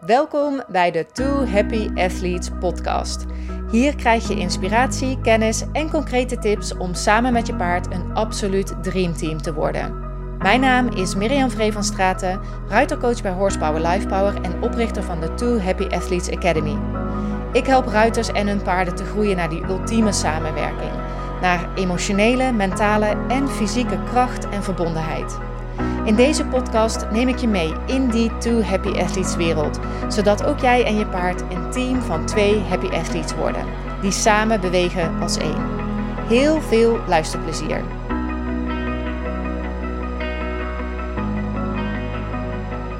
Welkom bij de Two Happy Athletes podcast. Hier krijg je inspiratie, kennis en concrete tips om samen met je paard een absoluut dreamteam te worden. Mijn naam is Mirjam Vree van Straten, ruitercoach bij Horsepower Lifepower en oprichter van de Two Happy Athletes Academy. Ik help ruiters en hun paarden te groeien naar die ultieme samenwerking. Naar emotionele, mentale en fysieke kracht en verbondenheid. In deze podcast neem ik je mee in die Two Happy Athletes wereld, zodat ook jij en je paard een team van twee Happy Athletes worden, die samen bewegen als één. Heel veel luisterplezier.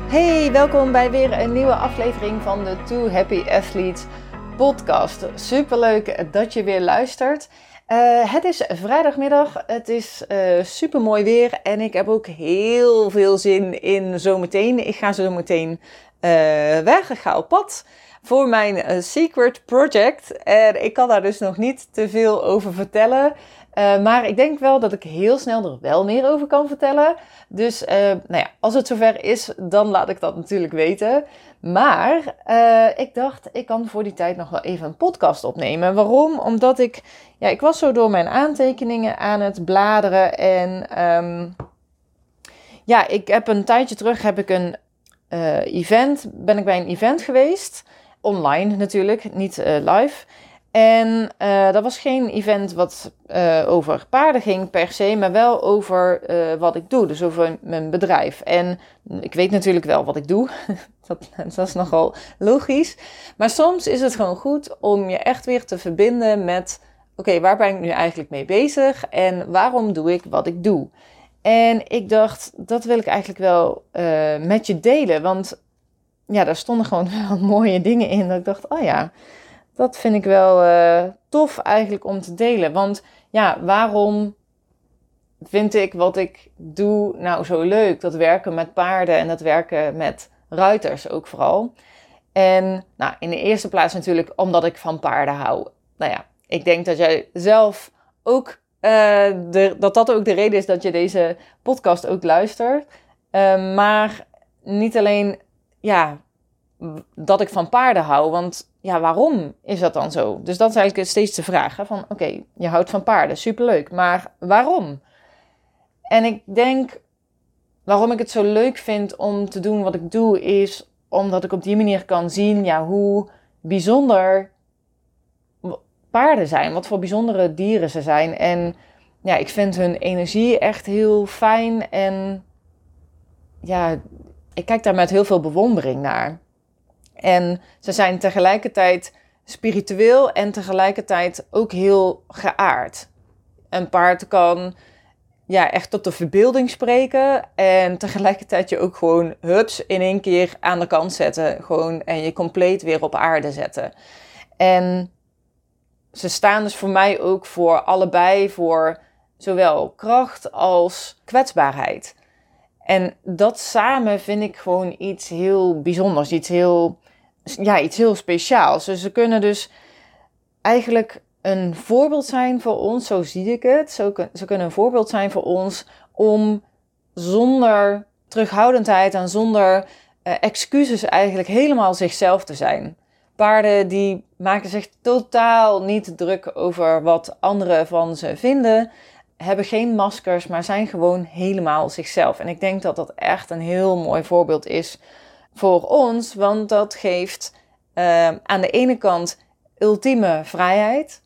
Hey, welkom bij weer een nieuwe aflevering van de Two Happy Athletes podcast. Superleuk dat je weer luistert. Uh, het is vrijdagmiddag, het is uh, super mooi weer en ik heb ook heel veel zin in zometeen. Ik ga zo meteen uh, weg, ik ga op pad voor mijn secret project. En ik kan daar dus nog niet te veel over vertellen. Maar ik denk wel dat ik heel snel er wel meer over kan vertellen. Dus nou ja, als het zover is, dan laat ik dat natuurlijk weten. Maar uh, ik dacht, ik kan voor die tijd nog wel even een podcast opnemen. Waarom? Omdat ik, ja, ik was zo door mijn aantekeningen aan het bladeren. En um, ja, ik heb een tijdje terug heb ik een event, ben ik bij een event geweest. Online natuurlijk, niet live. En uh, dat was geen event wat uh, over paarden ging per se, maar wel over uh, wat ik doe, dus over mijn bedrijf. En ik weet natuurlijk wel wat ik doe, dat, dat, is nogal logisch. Maar soms is het gewoon goed om je echt weer te verbinden met: oké, waar ben ik nu eigenlijk mee bezig en waarom doe ik wat ik doe? En ik dacht, dat wil ik eigenlijk wel met je delen, want ja, daar stonden gewoon wel mooie dingen in. Dat ik dacht, oh ja dat vind ik wel uh, tof eigenlijk om te delen. Want ja, waarom vind ik wat ik doe nou zo leuk? Dat werken met paarden en dat werken met ruiters ook vooral. En nou, in de eerste plaats natuurlijk omdat ik van paarden hou. Nou ja, ik denk dat jij zelf ook, uh, de, dat dat ook de reden is dat je deze podcast ook luistert. Uh, maar niet alleen, ja, dat ik van paarden hou. Want ja, waarom is dat dan zo? Dus dat is eigenlijk steeds de vraag. Hè? Van oké, je houdt van paarden, superleuk. Maar waarom? En ik denk, waarom ik het zo leuk vind om te doen wat ik doe, is omdat ik op die manier kan zien ja, hoe bijzonder paarden zijn. Wat voor bijzondere dieren ze zijn. En ja, ik vind hun energie echt heel fijn. En ja, ik kijk daar met heel veel bewondering naar. En ze zijn tegelijkertijd spiritueel en tegelijkertijd ook heel geaard. Een paard kan ja, echt tot de verbeelding spreken en tegelijkertijd je ook gewoon hups in één keer aan de kant zetten. Gewoon en je compleet weer op aarde zetten. En ze staan dus voor mij ook voor allebei voor zowel kracht als kwetsbaarheid. En dat samen vind ik gewoon iets heel bijzonders, iets heel ja, iets heel speciaals. Dus ze kunnen dus eigenlijk een voorbeeld zijn voor ons, zo zie ik het. ze kunnen een voorbeeld zijn voor ons om zonder terughoudendheid en zonder uh, excuses eigenlijk helemaal zichzelf te zijn. Paarden die maken zich totaal niet druk over wat anderen van ze vinden, hebben geen maskers, maar zijn gewoon helemaal zichzelf. En ik denk dat dat echt een heel mooi voorbeeld is voor ons, want dat geeft uh, aan de ene kant ultieme vrijheid.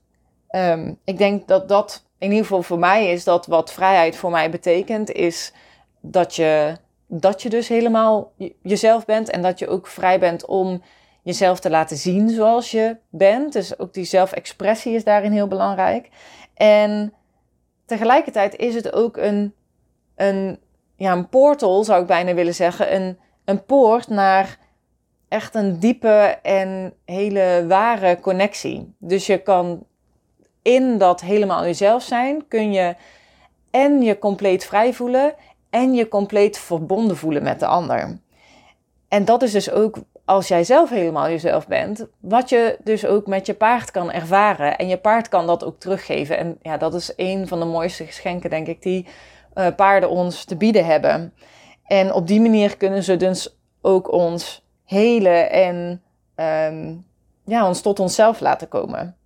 Um, ik denk dat dat in ieder geval voor mij is dat wat vrijheid voor mij betekent, is dat je, dat je dus helemaal jezelf bent en dat je ook vrij bent om jezelf te laten zien zoals je bent. Dus ook die zelfexpressie is daarin heel belangrijk. En tegelijkertijd is het ook een, een, ja, een portal, zou ik bijna willen zeggen, een een poort naar echt een diepe en hele ware connectie. Dus je kan in dat helemaal jezelf zijn, kun je en je compleet vrij voelen en je compleet verbonden voelen met de ander. En dat is dus ook als jij zelf helemaal jezelf bent, wat je dus ook met je paard kan ervaren. En je paard kan dat ook teruggeven. En ja, dat is een van de mooiste geschenken, denk ik, die uh, paarden ons te bieden hebben. En op die manier kunnen ze dus ook ons helen en ehm, ja, ons tot onszelf laten komen.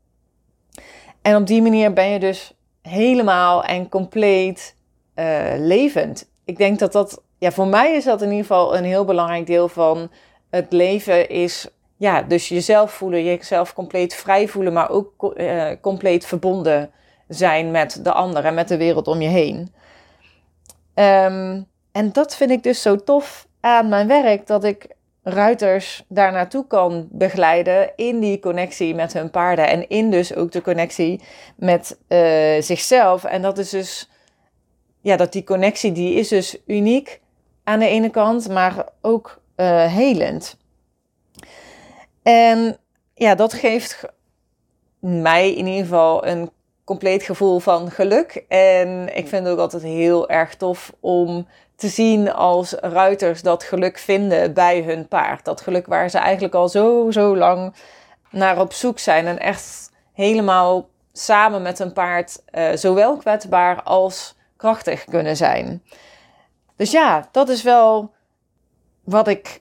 En op die manier ben je dus helemaal en compleet uh, levend. Ik denk dat dat, ja, voor mij is dat in ieder geval een heel belangrijk deel van het leven. Is ja, dus jezelf voelen, jezelf compleet vrij voelen, maar ook uh, compleet verbonden zijn met de ander en met de wereld om je heen. Um, en dat vind ik dus zo tof aan mijn werk, dat ik ruiters daar naartoe kan begeleiden in die connectie met hun paarden en in dus ook de connectie met uh, zichzelf. En dat is dus, ja, dat die connectie die is dus uniek aan de ene kant, maar ook uh, helend. En ja, dat geeft mij in ieder geval een compleet gevoel van geluk. En ik vind ook altijd heel erg tof om te zien als ruiters dat geluk vinden bij hun paard. Dat geluk waar ze eigenlijk al zo, zo lang naar op zoek zijn. En echt helemaal samen met een paard uh, zowel kwetsbaar als krachtig kunnen zijn. Dus ja, dat is wel wat ik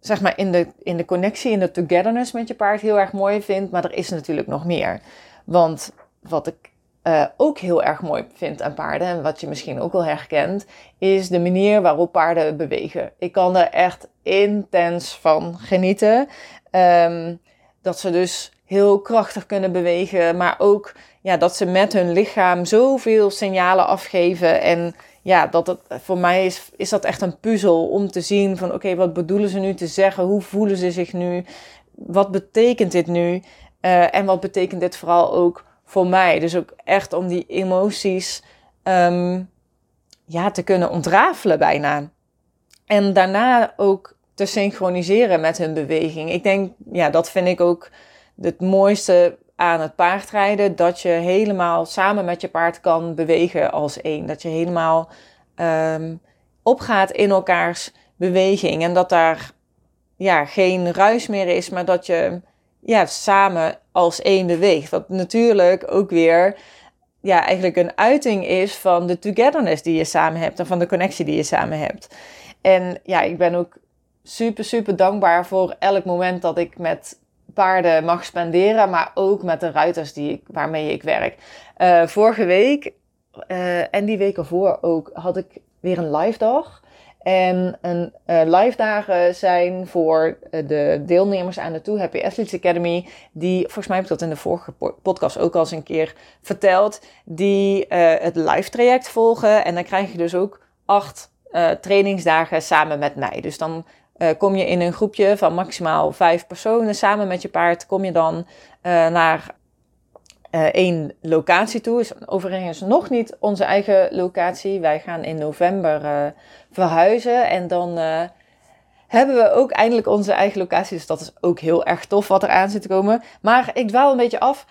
zeg maar in de, in de connectie, in de togetherness met je paard heel erg mooi vind. Maar er is natuurlijk nog meer. Want wat ik uh, ook heel erg mooi vind aan paarden, en wat je misschien ook wel herkent, is de manier waarop paarden bewegen. Ik kan er echt intens van genieten. Um, dat ze dus heel krachtig kunnen bewegen, maar ook ja, dat ze met hun lichaam zoveel signalen afgeven. En ja, dat het, voor mij is, is dat echt een puzzel om te zien van oké, wat bedoelen ze nu te zeggen? Hoe voelen ze zich nu? Wat betekent dit nu? Uh, en wat betekent dit vooral ook voor mij. Dus ook echt om die emoties um, ja, te kunnen ontrafelen bijna. En daarna ook te synchroniseren met hun beweging. Ik denk, ja, dat vind ik ook het mooiste aan het paardrijden. Dat je helemaal samen met je paard kan bewegen als één. Dat je helemaal um, opgaat in elkaars beweging. En dat daar ja, geen ruis meer is, maar dat je ja, samen als één beweegt. Wat natuurlijk ook weer ja, eigenlijk een uiting is van de togetherness die je samen hebt en van de connectie die je samen hebt. En ja, ik ben ook super, super dankbaar voor elk moment dat ik met paarden mag spenderen, maar ook met de ruiters die ik, waarmee ik werk. Uh, vorige week uh, en die weken voor ook had ik weer een live dag. En een uh, live dagen zijn voor de deelnemers aan de Too Happy Athletes Academy. Die, volgens mij heb ik dat in de vorige podcast ook al eens een keer verteld. Die het live traject volgen. En dan krijg je dus ook acht trainingsdagen samen met mij. Dus dan kom je in een groepje van maximaal vijf personen. Samen met je paard kom je dan naar uh, één locatie toe. Is overigens nog niet onze eigen locatie. Wij gaan in november verhuizen. En dan hebben we ook eindelijk onze eigen locatie. Dus dat is ook heel erg tof wat er aan zit te komen. Maar ik dwaal een beetje af.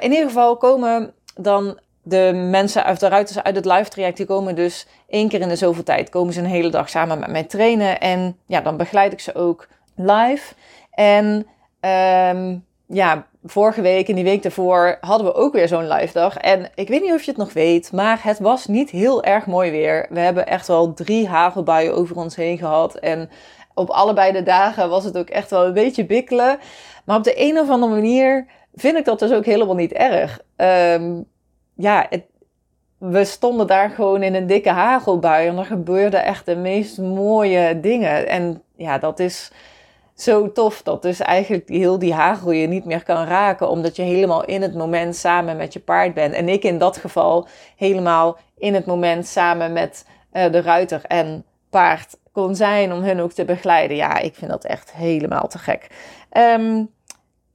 in ieder geval komen dan de mensen uit de ruiters uit het live traject. Die komen dus één keer in de zoveel tijd. Komen ze een hele dag samen met mij trainen. En ja, dan begeleid ik ze ook live. En um, ja, vorige week en die week daarvoor hadden we ook weer zo'n live dag. En ik weet niet of je het nog weet, maar het was niet heel erg mooi weer. We hebben echt wel drie hagelbuien over ons heen gehad. En op allebei de dagen was het ook echt wel een beetje bikkelen. Maar op de een of andere manier vind ik dat dus ook helemaal niet erg. Um, ja, het, we stonden daar gewoon in een dikke hagelbui en er gebeurden echt de meest mooie dingen. En ja, dat is zo tof dat dus eigenlijk heel die hagel je niet meer kan raken, omdat je helemaal in het moment samen met je paard bent. En ik in dat geval helemaal in het moment samen met uh, de ruiter en paard kon zijn om hun ook te begeleiden. Ja, ik vind dat echt helemaal te gek. Um,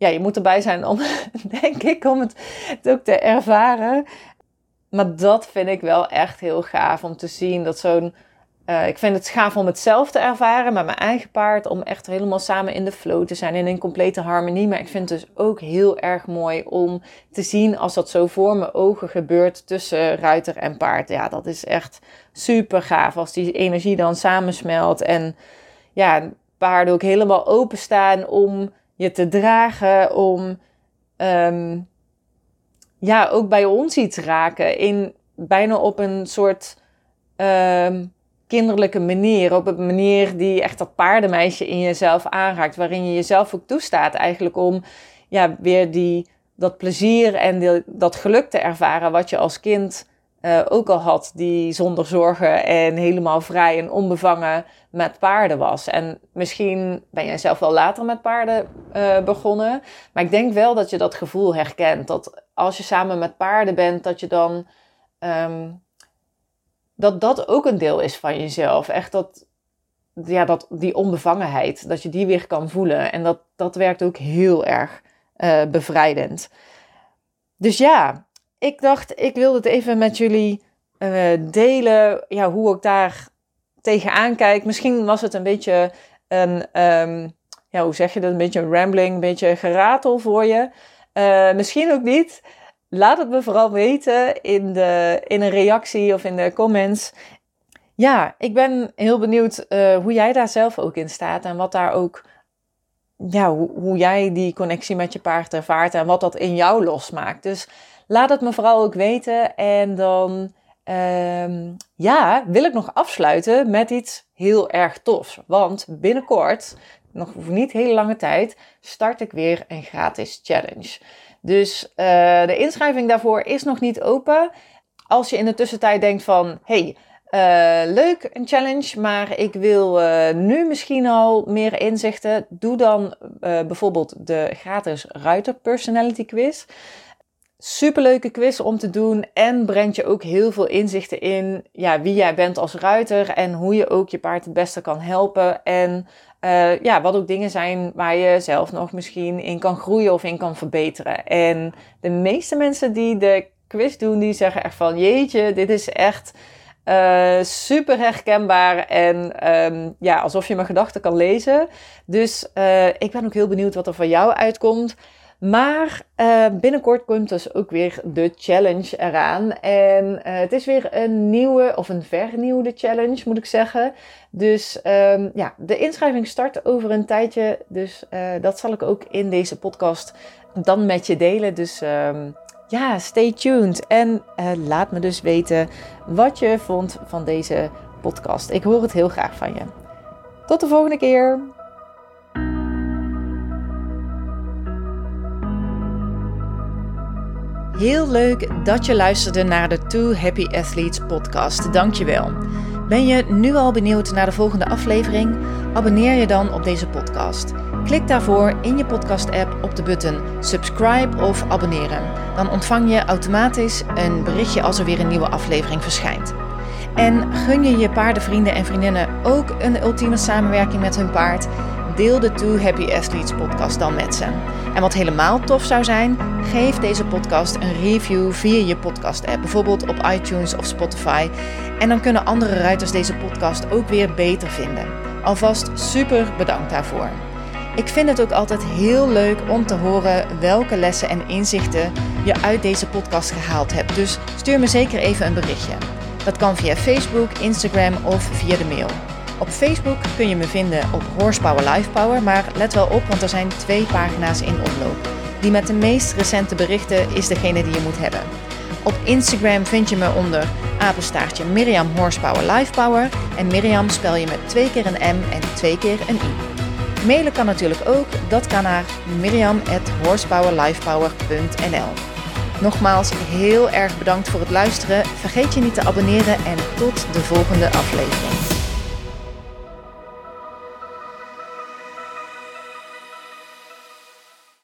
ja, je moet erbij zijn om, denk ik, om het, ook te ervaren. Maar dat vind ik wel echt heel gaaf om te zien dat zo'n uh, ik vind het gaaf om het zelf te ervaren met mijn eigen paard. Om echt helemaal samen in de flow te zijn. In een complete harmonie. Maar ik vind het dus ook heel erg mooi om te zien als dat zo voor mijn ogen gebeurt. Tussen ruiter en paard. Ja, dat is echt super gaaf. Als die energie dan samensmelt. En ja, paarden ook helemaal openstaan om je te dragen. Om um, ja, ook bij ons iets raken. In bijna op een soort. Um, kinderlijke manier. Op een manier die echt dat paardenmeisje in jezelf aanraakt. Waarin je jezelf ook toestaat eigenlijk om ja, weer die, dat plezier en dat geluk te ervaren wat je als kind uh, ook al had. Die zonder zorgen en helemaal vrij en onbevangen met paarden was. En misschien ben jij zelf wel later met paarden uh, begonnen. Maar ik denk wel dat je dat gevoel herkent. Dat als je samen met paarden bent, dat je dan... Um, dat dat ook een deel is van jezelf. Echt dat, ja, dat, die onbevangenheid, dat je die weer kan voelen. En dat, dat werkt ook heel erg uh, bevrijdend. Dus ja, ik dacht, ik wilde het even met jullie uh, delen. Ja, hoe ik daar tegenaan kijk. Misschien was het een beetje een, um, ja, hoe zeg je dat? Een beetje een rambling, een beetje geratel voor je. Uh, misschien ook niet. Laat het me vooral weten in, de, in een reactie of in de comments. Ja, ik ben heel benieuwd uh, hoe jij daar zelf ook in staat en wat daar ook, ja, hoe, hoe, jij die connectie met je paard ervaart en wat dat in jou losmaakt. Dus laat het me vooral ook weten en dan, um, ja, wil ik nog afsluiten met iets heel erg tofs. Want binnenkort, nog niet hele lange tijd, start ik weer een gratis challenge. Dus uh, de inschrijving daarvoor is nog niet open. Als je in de tussentijd denkt van, hey, uh, leuk, een challenge, maar ik wil uh, nu misschien al meer inzichten. Doe dan bijvoorbeeld de gratis Ruiter Personality Quiz. Superleuke quiz om te doen en brengt je ook heel veel inzichten in ja, wie jij bent als ruiter en hoe je ook je paard het beste kan helpen. En uh, ja, wat ook dingen zijn waar je zelf nog misschien in kan groeien of in kan verbeteren. En de meeste mensen die de quiz doen, die zeggen echt van jeetje, dit is echt uh, super herkenbaar en um, ja, alsof je mijn gedachten kan lezen. Dus uh, ik ben ook heel benieuwd wat er van jou uitkomt. Maar uh, binnenkort komt dus ook weer de challenge eraan. En uh, het is weer een nieuwe of een vernieuwde challenge, moet ik zeggen. Dus um, ja, de inschrijving start over een tijdje. Dus uh, dat zal ik ook in deze podcast dan met je delen. Dus um, ja, stay tuned. En laat me dus weten wat je vond van deze podcast. Ik hoor het heel graag van je. Tot de volgende keer. Heel leuk dat je luisterde naar de Two Happy Athletes podcast. Dankjewel. Ben je nu al benieuwd naar de volgende aflevering? Abonneer je dan op deze podcast. Klik daarvoor in je podcast-app op de button subscribe of abonneren. Dan ontvang je automatisch een berichtje als er weer een nieuwe aflevering verschijnt. En gun je je paardenvrienden en vriendinnen ook een ultieme samenwerking met hun paard? Deel de Two Happy Athletes podcast dan met ze. En wat helemaal tof zou zijn, geef deze podcast een review via je podcast-app, bijvoorbeeld op iTunes of Spotify. En dan kunnen andere ruiters deze podcast ook weer beter vinden. Alvast super bedankt daarvoor. Ik vind het ook altijd heel leuk om te horen welke lessen en inzichten je uit deze podcast gehaald hebt. Dus stuur me zeker even een berichtje. Dat kan via Facebook, Instagram of via de mail. Op Facebook kun je me vinden op Horsepower Lifepower, maar let wel op, want er zijn twee pagina's in omloop. Die met de meest recente berichten is degene die je moet hebben. Op Instagram vind je me onder apenstaartje Miriam Horsepower Lifepower en Miriam spel je met twee keer een M en twee keer een I. Mailen kan natuurlijk ook, dat kan naar miriam.horsepowerlifepower.nl Nogmaals heel erg bedankt voor het luisteren. Vergeet je niet te abonneren en tot de volgende aflevering.